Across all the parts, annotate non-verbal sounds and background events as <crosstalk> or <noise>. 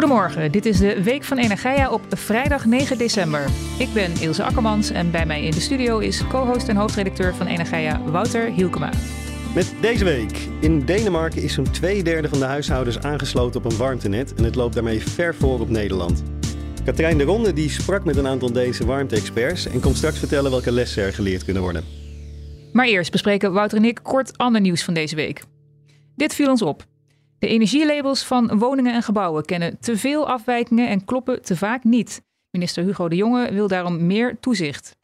Goedemorgen, dit is de Week van Energia op vrijdag 9 december. Ik ben Ilse Akkermans en bij mij in de studio is co-host en hoofdredacteur van Energia Wouter Hielkema. Met deze week. In Denemarken is zo'n twee derde van de huishoudens aangesloten op een warmtenet en het loopt daarmee ver voor op Nederland. Katrijn de Ronde die sprak met een aantal Deense warmte-experts en komt straks vertellen welke lessen er geleerd kunnen worden. Maar eerst bespreken Wouter en ik kort ander nieuws van deze week. Dit viel ons op. De energielabels van woningen en gebouwen kennen te veel afwijkingen en kloppen te vaak niet. Minister Hugo de Jonge wil daarom meer toezicht.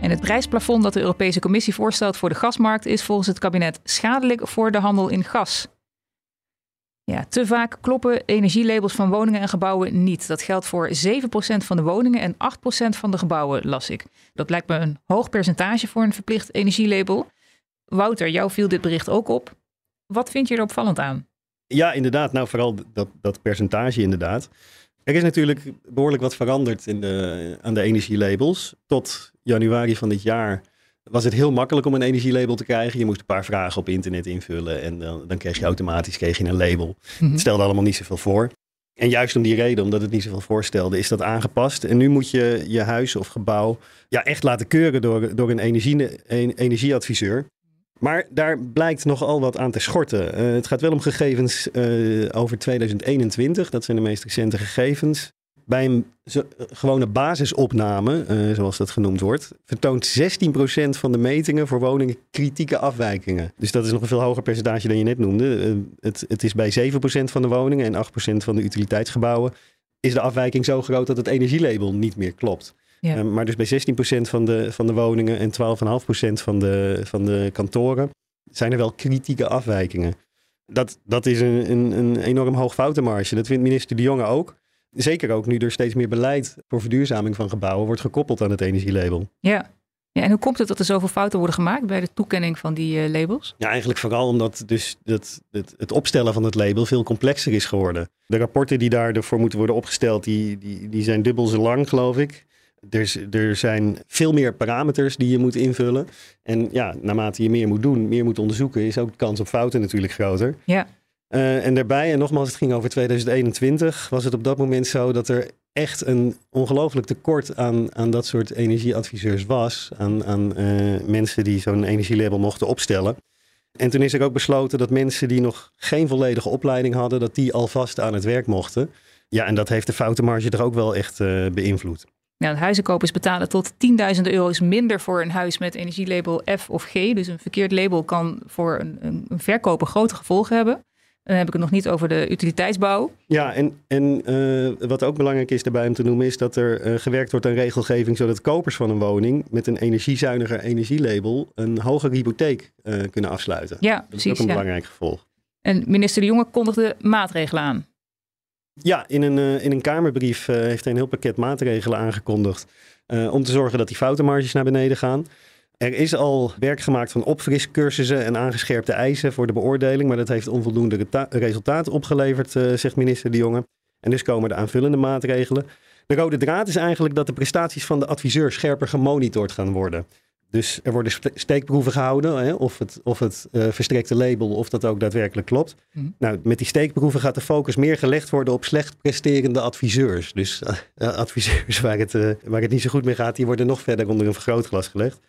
En het prijsplafond dat de Europese Commissie voorstelt voor de gasmarkt is volgens het kabinet schadelijk voor de handel in gas. Ja, te vaak kloppen energielabels van woningen en gebouwen niet. Dat geldt voor 7% van de woningen en 8% van de gebouwen, las ik. Dat lijkt me een hoog percentage voor een verplicht energielabel. Wouter, jou viel dit bericht ook op. Wat vind je er opvallend aan? Ja, inderdaad. Nou, vooral dat, dat percentage inderdaad. Er is natuurlijk behoorlijk wat veranderd in de, aan de energielabels. Tot januari van dit jaar was het heel makkelijk om een energielabel te krijgen. Je moest een paar vragen op internet invullen en dan, dan kreeg je automatisch kreeg je een label. Mhm. Het stelde allemaal niet zoveel voor. En juist om die reden, omdat het niet zoveel voorstelde, is dat aangepast. En nu moet je je huis of gebouw ja, echt laten keuren door, door een, energie, een energieadviseur. Maar daar blijkt nogal wat aan te schorten. Eh, het gaat wel om gegevens eh, over 2021. Dat zijn de meest recente gegevens. Bij een eh, gewone basisopname, zoals dat genoemd wordt, vertoont 16% van de metingen voor woningen kritieke afwijkingen. Dus dat is nog een veel hoger percentage dan je net noemde. Het, het is bij 7% van de woningen en 8% van de utiliteitsgebouwen is de afwijking zo groot dat het energielabel niet meer klopt. Ja. Eh, maar dus bij 16% van de, van de woningen en 12,5% van de, van de kantoren zijn er wel kritieke afwijkingen. Dat, dat is een, een, een enorm hoog foutenmarge. Dat vindt minister De Jonge ook. Zeker ook nu er steeds meer beleid voor verduurzaming van gebouwen wordt gekoppeld aan het energielabel. Ja. ja. En hoe komt het dat er zoveel fouten worden gemaakt bij de toekenning van die eh, labels? Ja, eigenlijk vooral omdat dus dat, het, het opstellen van het label veel complexer is geworden. De rapporten die daarvoor moeten worden opgesteld, die, die, die zijn dubbel zo lang, geloof ik. Er, er zijn veel meer parameters die je moet invullen. En ja, naarmate je meer moet doen, meer moet onderzoeken, is ook de kans op fouten natuurlijk groter. Ja. Eh, en daarbij, en nogmaals, het ging over 2021, was het op dat moment zo dat er echt een ongelooflijk tekort aan, aan dat soort energieadviseurs was. Aan, aan eh, mensen die zo'n energielabel mochten opstellen. En toen is er ook besloten dat mensen die nog geen volledige opleiding hadden, dat die alvast aan het werk mochten. Ja, en dat heeft de foutenmarge er ook wel echt eh, beïnvloed. Nou, huizenkopers betalen tot 10.000 euro's minder voor een huis met energielabel F of G. Dus een verkeerd label kan voor een, een, verkoper grote gevolgen hebben. Dan heb ik het nog niet over de utiliteitsbouw. Ja, en, en eh, wat ook belangrijk is daarbij om te noemen, is dat er eh, gewerkt wordt aan regelgeving, zodat kopers van een woning met een energiezuiniger energielabel een hogere hypotheek eh, kunnen afsluiten. Ja, Dat is precies. ook een Ja. belangrijk gevolg. En minister De Jonge kondigde maatregelen aan. Ja, in een, eh, in een Kamerbrief eh, heeft hij een heel pakket maatregelen aangekondigd eh, om te zorgen dat die foutenmarges naar beneden gaan. Er is al werk gemaakt van opfriscursussen en aangescherpte eisen voor de beoordeling, maar dat heeft onvoldoende resultaat opgeleverd, zegt minister De Jonge. En dus komen de aanvullende maatregelen. De rode draad is eigenlijk dat de prestaties van de adviseur scherper gemonitord gaan worden. Dus er worden ste- steekproeven gehouden, hè, of het, of het eh, verstrekte label, of dat ook daadwerkelijk klopt. Mhm. Nou, met die steekproeven gaat de focus meer gelegd worden op slecht presterende adviseurs. Dus eh, eh, adviseurs waar het, waar het niet zo goed mee gaat, die worden nog verder onder een vergrootglas gelegd.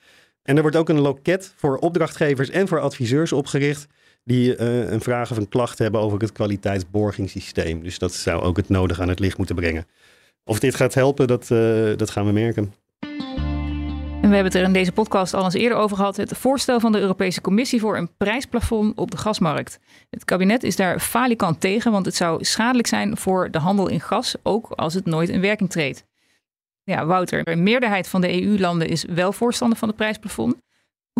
En er wordt ook een loket voor opdrachtgevers en voor adviseurs opgericht die een vraag of een klacht hebben over het kwaliteitsborgingssysteem. Dus dat zou ook het nodig aan het licht moeten brengen. Of dit gaat helpen, dat, dat gaan we merken. We hebben het er in deze podcast al eens eerder over gehad. Het voorstel van de Europese Commissie voor een prijsplafond op de gasmarkt. Het kabinet is daar falikant tegen, want het zou schadelijk zijn voor de handel in gas, ook als het nooit in werking treedt. Ja, Wouter, een meerderheid van de EU-landen is wel voorstander van het prijsplafond.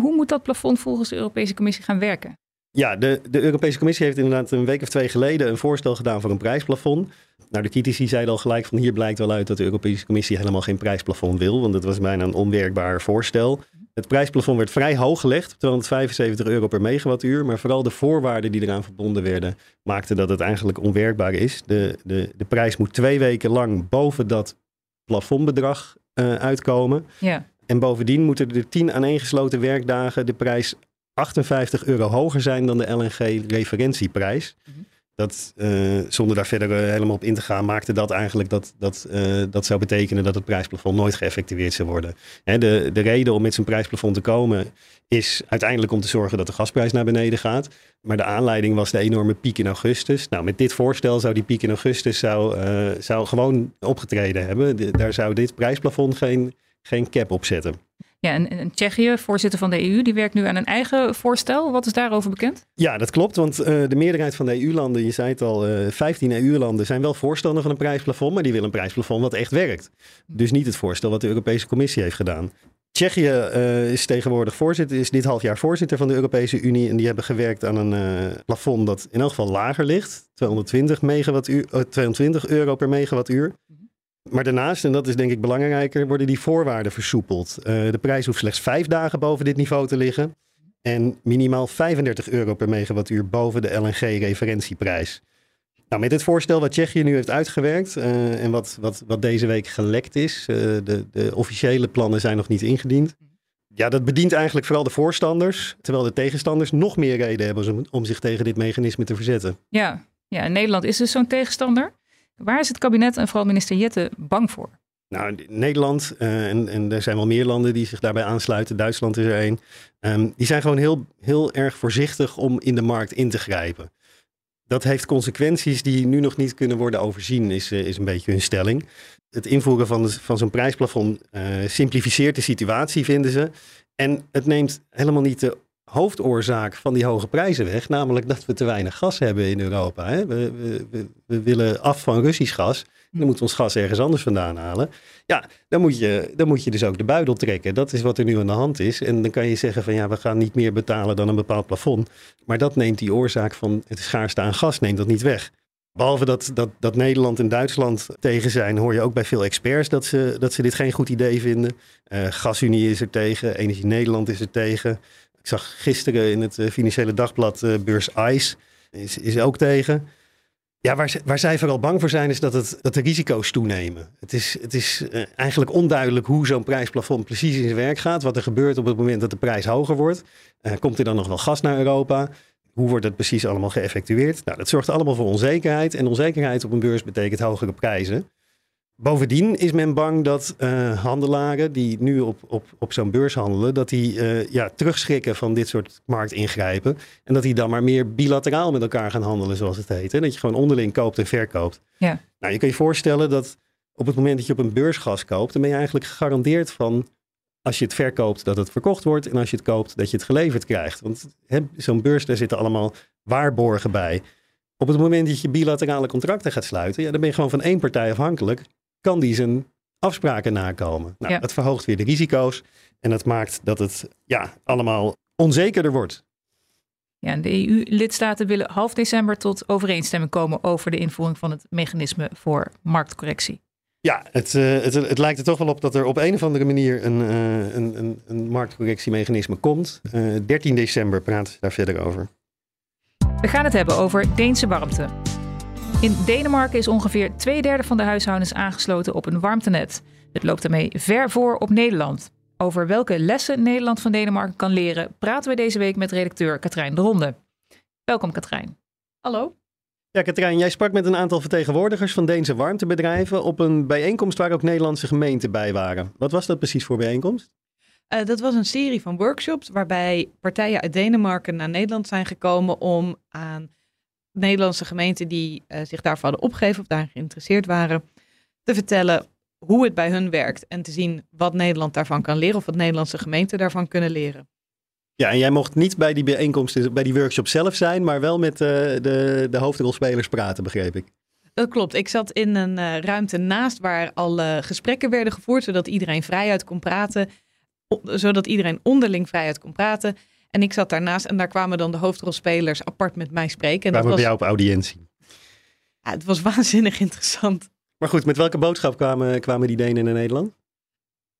Hoe moet dat plafond volgens de Europese Commissie gaan werken? Ja, de, de Europese Commissie heeft inderdaad een week of twee geleden een voorstel gedaan voor een prijsplafond. Nou, de critici zeiden al gelijk van hier blijkt wel uit dat de Europese Commissie helemaal geen prijsplafond wil, want het was bijna een onwerkbaar voorstel. Het prijsplafond werd vrij hoog gelegd, 275 euro per megawattuur, maar vooral de voorwaarden die eraan verbonden werden maakten dat het eigenlijk onwerkbaar is. De, de, de prijs moet twee weken lang boven dat plafondbedrag uh, uitkomen. Ja. En bovendien moeten er 10 aaneengesloten werkdagen de prijs 58 euro hoger zijn dan de LNG-referentieprijs. Mm Dat, uh, zonder daar verder uh, helemaal op in te gaan, maakte dat eigenlijk dat dat, uh, dat zou betekenen dat het prijsplafond nooit geëffectueerd zou worden. Hè, de, de reden om met zo'n prijsplafond te komen is uiteindelijk om te zorgen dat de gasprijs naar beneden gaat. Maar de aanleiding was de enorme piek in augustus. Nou, met dit voorstel zou die piek in augustus zou, zou gewoon opgetreden hebben. Daar zou dit prijsplafond geen, geen cap op zetten. Ja, en, Tsjechië, voorzitter van de EU, die werkt nu aan een eigen voorstel. Wat is daarover bekend? Ja, dat klopt, want uh, de meerderheid van de EU-landen, je zei het al, uh, 15 EU-landen zijn wel voorstander van een prijsplafond, maar die willen een prijsplafond wat echt werkt. Dus niet het voorstel wat de Europese Commissie heeft gedaan. Tsjechië uh, is tegenwoordig voorzitter, is dit half jaar voorzitter van de Europese Unie. En die hebben gewerkt aan een plafond dat in elk geval lager ligt. 220, megawattuur, 22 euro per megawattuur. Maar daarnaast, en dat is denk ik belangrijker, worden die voorwaarden versoepeld. Uh, de prijs hoeft slechts vijf dagen boven dit niveau te liggen. En minimaal 35 euro per megawattuur boven de LNG-referentieprijs. Nou, met dit voorstel wat Tsjechië nu heeft uitgewerkt uh, en wat, wat, wat deze week gelekt is, uh, de, de officiële plannen zijn nog niet ingediend. Ja, dat bedient eigenlijk vooral de voorstanders, terwijl de tegenstanders nog meer reden hebben om, om zich tegen dit mechanisme te verzetten. Ja, ja Nederland is dus zo'n tegenstander. Waar is het kabinet en vooral minister Jette bang voor? Nou, Nederland uh, en, en er zijn wel meer landen die zich daarbij aansluiten. Duitsland is er een. Um, die zijn gewoon heel, heel erg voorzichtig om in de markt in te grijpen. Dat heeft consequenties die nu nog niet kunnen worden overzien, is, uh, is een beetje hun stelling. Het invoeren van, van zo'n prijsplafond uh, simplificeert de situatie, vinden ze. En het neemt helemaal niet de hoofdoorzaak van die hoge prijzen weg. Namelijk dat we te weinig gas hebben in Europa. Hè? We, we, we, willen af van Russisch gas. Dan moeten we ons gas ergens anders vandaan halen. Ja, dan moet, je, dan moet je dus ook de buidel trekken. Dat is wat er nu aan de hand is. En dan kan je zeggen van ja, we gaan niet meer betalen dan een bepaald plafond. Maar dat neemt die oorzaak van het schaarste aan gas, neemt dat niet weg. Behalve dat, dat, dat Nederland en Duitsland tegen zijn, hoor je ook bij veel experts dat ze, dat ze dit geen goed idee vinden. Uh, Gasunie is er tegen, Energie Nederland is er tegen. Zag gisteren in het uh, Financiële Dagblad uh, beurs ICE is, is ook tegen. Ja, waar, waar zij vooral bang voor zijn is dat, het, dat de risico's toenemen. Het is, het is uh, eigenlijk onduidelijk hoe zo'n prijsplafond precies in zijn werk gaat. Wat er gebeurt op het moment dat de prijs hoger wordt. komt er dan nog wel gas naar Europa? Hoe wordt het precies allemaal geëffectueerd? Nou, dat zorgt allemaal voor onzekerheid. En onzekerheid op een beurs betekent hogere prijzen. Bovendien is men bang dat uh, handelaren die nu op, op, op zo'n beurs handelen, dat die uh, ja, terugschrikken van dit soort marktingrijpen. En dat die dan maar meer bilateraal met elkaar gaan handelen, zoals het heet. Hè? Dat je gewoon onderling koopt en verkoopt. Ja. Nou, je kan je voorstellen dat op het moment dat je op een beurs gas koopt, dan ben je eigenlijk gegarandeerd van als je het verkoopt dat het verkocht wordt en als je het koopt dat je het geleverd krijgt. Want zo'n beurs, daar zitten allemaal waarborgen bij. Op het moment dat je bilaterale contracten gaat sluiten, ja, dan ben je gewoon van één partij afhankelijk kan die zijn afspraken nakomen. Nou, Ja. Dat verhoogt weer de risico's en dat maakt dat het ja, allemaal onzekerder wordt. Ja, de EU-lidstaten willen half december tot overeenstemming komen over de invoering van het mechanisme voor marktcorrectie. Ja, het, uh, het, het, lijkt er toch wel op dat er op een of andere manier een, uh, een, een, een marktcorrectiemechanisme komt. Uh, 13 december praten ze daar verder over. We gaan het hebben over Deense warmte. In Denemarken is ongeveer twee derde van de huishoudens aangesloten op een warmtenet. Het loopt daarmee ver voor op Nederland. Over welke lessen Nederland van Denemarken kan leren, praten we deze week met redacteur Katrijn de Ronde. Welkom Katrijn. Hallo. Ja, Katrijn, jij sprak met een aantal vertegenwoordigers van Deense warmtebedrijven op een bijeenkomst waar ook Nederlandse gemeenten bij waren. Wat was dat precies voor bijeenkomst? Uh, dat was een serie van workshops waarbij partijen uit Denemarken naar Nederland zijn gekomen om aan Nederlandse gemeenten die uh, zich daarvoor hadden opgegeven of daar geïnteresseerd waren, te vertellen hoe het bij hun werkt en te zien wat Nederland daarvan kan leren of wat Nederlandse gemeenten daarvan kunnen leren. Ja, en jij mocht niet bij die bijeenkomsten, bij die workshop zelf zijn, maar wel met uh, de, de hoofdrolspelers praten, begreep ik. Dat klopt. Ik zat in een uh, ruimte naast waar alle gesprekken werden gevoerd, zodat iedereen vrijuit kon praten, zodat iedereen onderling vrijuit kon praten. En ik zat daarnaast en daar kwamen dan de hoofdrolspelers apart met mij spreken. En dat was, bij jou op audiëntie. ja, het was <laughs> waanzinnig interessant. Maar goed, met welke boodschap kwamen, kwamen die Denen naar Nederland?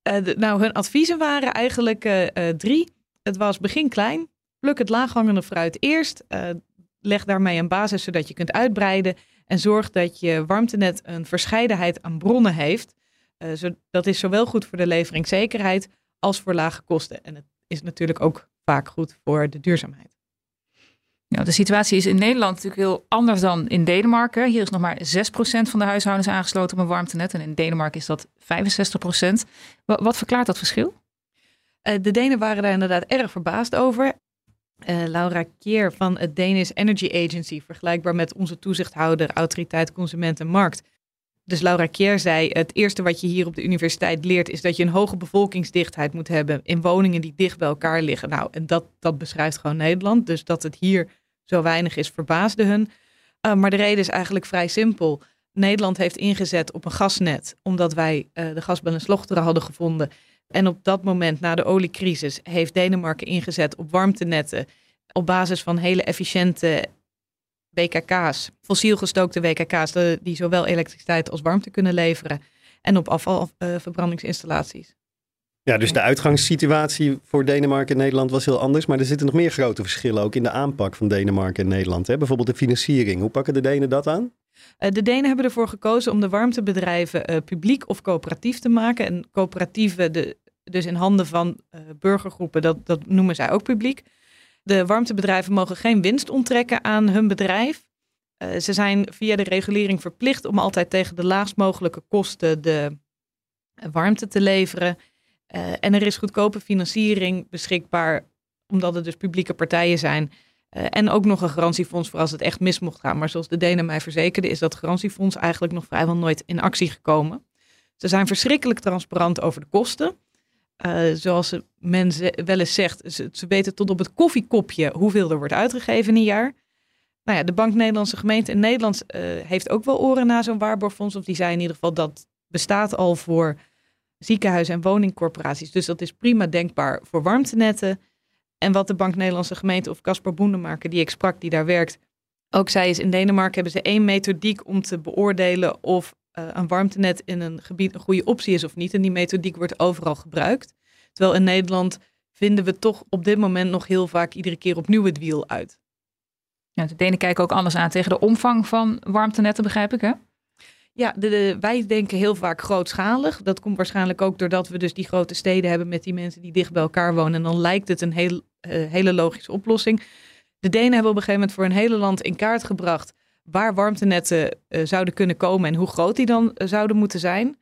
Eh, de- nou, hun adviezen waren eigenlijk eh, eh, drie. Het was begin klein, pluk het laaghangende fruit eerst. leg daarmee een basis zodat je kunt uitbreiden. En zorg dat je warmtenet een verscheidenheid aan bronnen heeft. Zo, dat is zowel goed voor de leveringszekerheid als voor lage kosten. En het is natuurlijk ook vaak goed voor de duurzaamheid. Ja, de situatie is in Nederland natuurlijk heel anders dan in Denemarken. Hier is nog maar 6% van de huishoudens aangesloten op een warmtenet. En in Denemarken is dat 65%. Wat, wat verklaart dat verschil? Eh, de Denen waren daar inderdaad erg verbaasd over. Eh, Laura Kier van het Danish Energy Agency, vergelijkbaar met onze toezichthouder Autoriteit Consument en Markt. Dus Laura Kier zei, het eerste wat je hier op de universiteit leert is dat je een hoge bevolkingsdichtheid moet hebben in woningen die dicht bij elkaar liggen. Nou, en dat, dat beschrijft gewoon Nederland. Dus dat het hier zo weinig is, verbaasde hun. Uh, maar de reden is eigenlijk vrij simpel. Nederland heeft ingezet op een gasnet, omdat wij uh, de gasbel en slochteren hadden gevonden. En op dat moment, na de oliecrisis, heeft Denemarken ingezet op warmtenetten. Op basis van hele efficiënte WKK's, fossiel gestookte WKK's, de, die zowel elektriciteit als warmte kunnen leveren. En op afvalverbrandingsinstallaties. Ja, dus de uitgangssituatie voor Denemarken en Nederland was heel anders. Maar er zitten nog meer grote verschillen ook in de aanpak van Denemarken en Nederland. Hè? Bijvoorbeeld de financiering. Hoe pakken de Denen dat aan? Uh, de Denen hebben ervoor gekozen om de warmtebedrijven uh, publiek of coöperatief te maken. En coöperatieven, de, dus in handen van uh, burgergroepen, dat, dat noemen zij ook publiek. De warmtebedrijven mogen geen winst onttrekken aan hun bedrijf. Uh, ze zijn via de regulering verplicht om altijd tegen de laagst mogelijke kosten de warmte te leveren. Uh, en er is goedkope financiering beschikbaar, omdat het dus publieke partijen zijn. En ook nog een garantiefonds voor als het echt mis mocht gaan. Maar zoals de Denen mij verzekerden, is dat garantiefonds eigenlijk nog vrijwel nooit in actie gekomen. Ze zijn verschrikkelijk transparant over de kosten. Uh, zoals men wel eens zegt, ze, ze, weten tot op het koffiekopje hoeveel er wordt uitgegeven in een jaar. Nou ja, de Bank Nederlandse Gemeente in Nederland uh, heeft ook wel oren naar zo'n waarborgfonds. Of die zei in ieder geval dat bestaat al voor ziekenhuizen en woningcorporaties. Dus dat is prima denkbaar voor warmtenetten. En wat de Bank Nederlandse Gemeente of Caspar Boendemaker, die ik sprak, die daar werkt, ook zei is in Denemarken hebben ze één methodiek om te beoordelen of uh, een warmtenet in een gebied een goede optie is of niet. En die methodiek wordt overal gebruikt. Terwijl in Nederland vinden we toch op dit moment nog heel vaak iedere keer opnieuw het wiel uit. Ja, de Denen kijken ook anders aan tegen de omvang van warmtenetten, begrijp ik hè? Ja, de, de, wij denken heel vaak grootschalig. Dat komt waarschijnlijk ook doordat we dus die grote steden hebben met die mensen die dicht bij elkaar wonen. En dan lijkt het een heel, uh, hele logische oplossing. De Denen hebben op een gegeven moment voor een hele land in kaart gebracht waar warmtenetten uh, zouden kunnen komen en hoe groot die dan uh, zouden moeten zijn.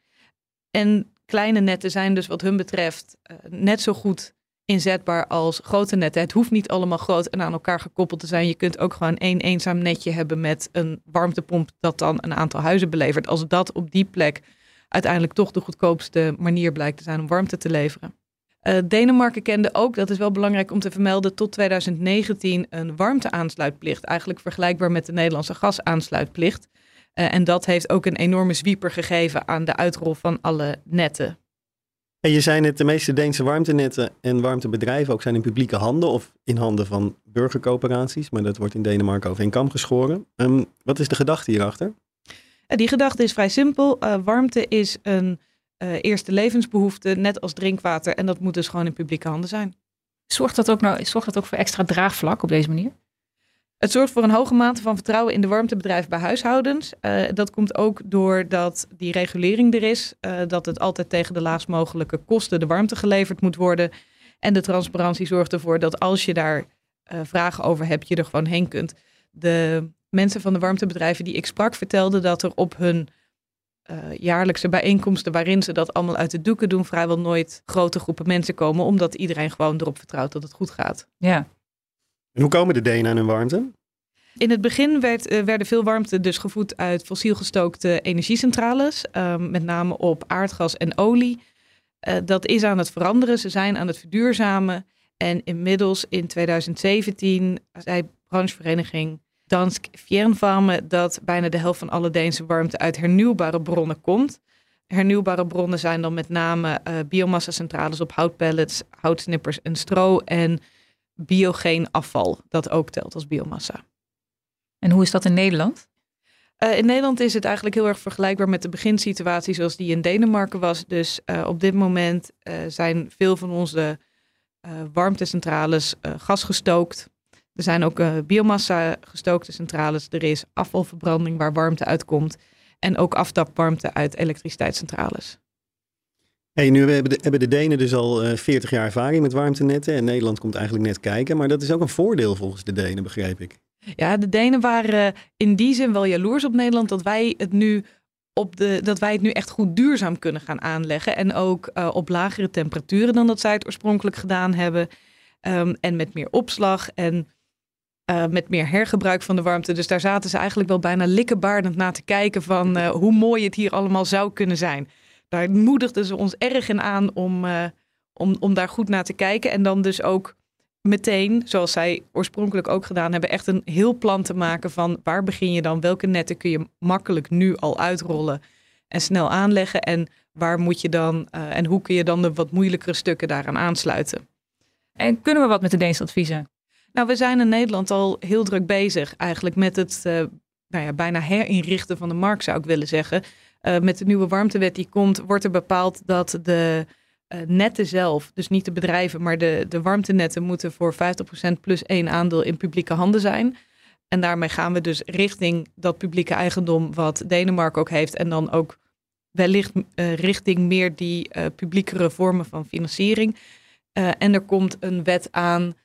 En kleine netten zijn dus wat hun betreft uh, net zo goed inzetbaar als grote netten. Het hoeft niet allemaal groot en aan elkaar gekoppeld te zijn. Je kunt ook gewoon één eenzaam netje hebben met een warmtepomp dat dan een aantal huizen belevert. Als dat op die plek uiteindelijk toch de goedkoopste manier blijkt te zijn om warmte te leveren. Uh, Denemarken kende ook, dat is wel belangrijk om te vermelden, tot 2019 een warmteaansluitplicht. Eigenlijk vergelijkbaar met de Nederlandse gasaansluitplicht. Uh, en dat heeft ook een enorme zwieper gegeven aan de uitrol van alle netten. En je zei net, de meeste Deense warmtenetten en warmtebedrijven ook zijn in publieke handen of in handen van burgercoöperaties. Maar dat wordt in Denemarken over een kam geschoren. Um, wat is de gedachte hierachter? Uh, die gedachte is vrij simpel. warmte is een uh, eerste levensbehoefte, net als drinkwater. En dat moet dus gewoon in publieke handen zijn. Zorgt dat ook, nou, zorgt dat ook voor extra draagvlak op deze manier? Het zorgt voor een hoge mate van vertrouwen in de warmtebedrijven bij huishoudens. Uh, dat komt ook doordat die regulering er is. Uh, dat het altijd tegen de laagst mogelijke kosten de warmte geleverd moet worden. En de transparantie zorgt ervoor dat als je daar uh, vragen over hebt, je er gewoon heen kunt. De mensen van de warmtebedrijven die ik sprak vertelden dat er op hun uh, jaarlijkse bijeenkomsten waarin ze dat allemaal uit de doeken doen, vrijwel nooit grote groepen mensen komen, omdat iedereen gewoon erop vertrouwt dat het goed gaat. Ja. En hoe komen de Denen aan hun warmte? In het begin werd, uh, werden veel warmte dus gevoed uit fossiel gestookte energiecentrales, uh, met name op aardgas en olie. Uh, dat is aan het veranderen, ze zijn aan het verduurzamen. En inmiddels in 2017 zei branchevereniging Dansk Fjernvarme dat bijna de helft van alle Deense warmte uit hernieuwbare bronnen komt. Hernieuwbare bronnen zijn dan met name uh, biomassa-centrales op houtpellets, houtsnippers en stro. En biogeen afval, dat ook telt als biomassa. En hoe is dat in Nederland? Uh, in Nederland is het eigenlijk heel erg vergelijkbaar met de beginsituatie zoals die in Denemarken was. Dus uh, op dit moment zijn veel van onze warmtecentrales gasgestookt. Er zijn ook biomassa gestookte centrales. Er is afvalverbranding waar warmte uitkomt. En ook aftapwarmte uit elektriciteitscentrales. Hey, nu hebben de, hebben de Denen dus al uh, 40 jaar ervaring met warmtenetten. En Nederland komt eigenlijk net kijken. Maar dat is ook een voordeel volgens de Denen, begrijp ik. Ja, de Denen waren in die zin wel jaloers op Nederland dat wij het nu op de, dat wij het nu echt goed duurzaam kunnen gaan aanleggen. En ook uh, op lagere temperaturen dan dat zij het oorspronkelijk gedaan hebben. Um, en met meer opslag en uh, met meer hergebruik van de warmte. Dus daar zaten ze eigenlijk wel bijna likkenbaardend naar te kijken van uh, hoe mooi het hier allemaal zou kunnen zijn. Daar moedigden ze ons erg in aan om, om, om daar goed naar te kijken. En dan dus ook meteen, zoals zij oorspronkelijk ook gedaan hebben, echt een heel plan te maken van waar begin je dan? Welke netten kun je makkelijk nu al uitrollen en snel aanleggen? En waar moet je dan en hoe kun je dan de wat moeilijkere stukken daaraan aansluiten? En kunnen we wat met de Deense adviezen? Nou, we zijn in Nederland al heel druk bezig eigenlijk met het uh, nou ja, bijna herinrichten van de markt, zou ik willen zeggen. Uh, met de nieuwe warmtewet die komt, wordt er bepaald dat de uh, netten zelf, dus niet de bedrijven, maar de, de warmtenetten moeten voor 50% plus één aandeel in publieke handen zijn. En daarmee gaan we dus richting dat publieke eigendom wat Denemarken ook heeft. En dan ook wellicht richting meer die uh, publiekere vormen van financiering. en er komt een wet aan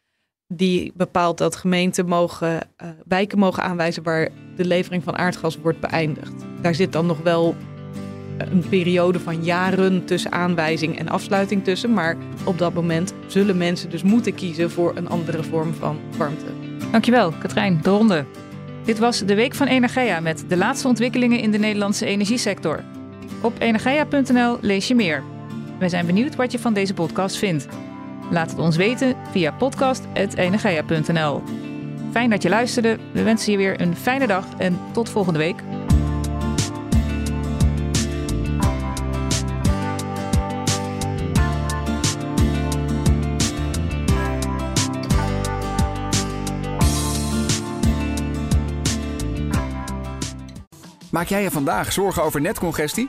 die bepaalt dat gemeenten mogen, wijken mogen aanwijzen waar de levering van aardgas wordt beëindigd. Daar zit dan nog wel een periode van jaren tussen aanwijzing en afsluiting tussen. Maar op dat moment zullen mensen dus moeten kiezen voor een andere vorm van warmte. Dankjewel, Katrijn de Ronde. Dit was de Week van Energia met de laatste ontwikkelingen in de Nederlandse energiesector. Op energia.nl lees je meer. Wij zijn benieuwd wat je van deze podcast vindt. Laat het ons weten via podcast.energia.nl. Fijn dat je luisterde. We wensen je weer een fijne dag en tot volgende week. Maak jij je vandaag zorgen over netcongestie?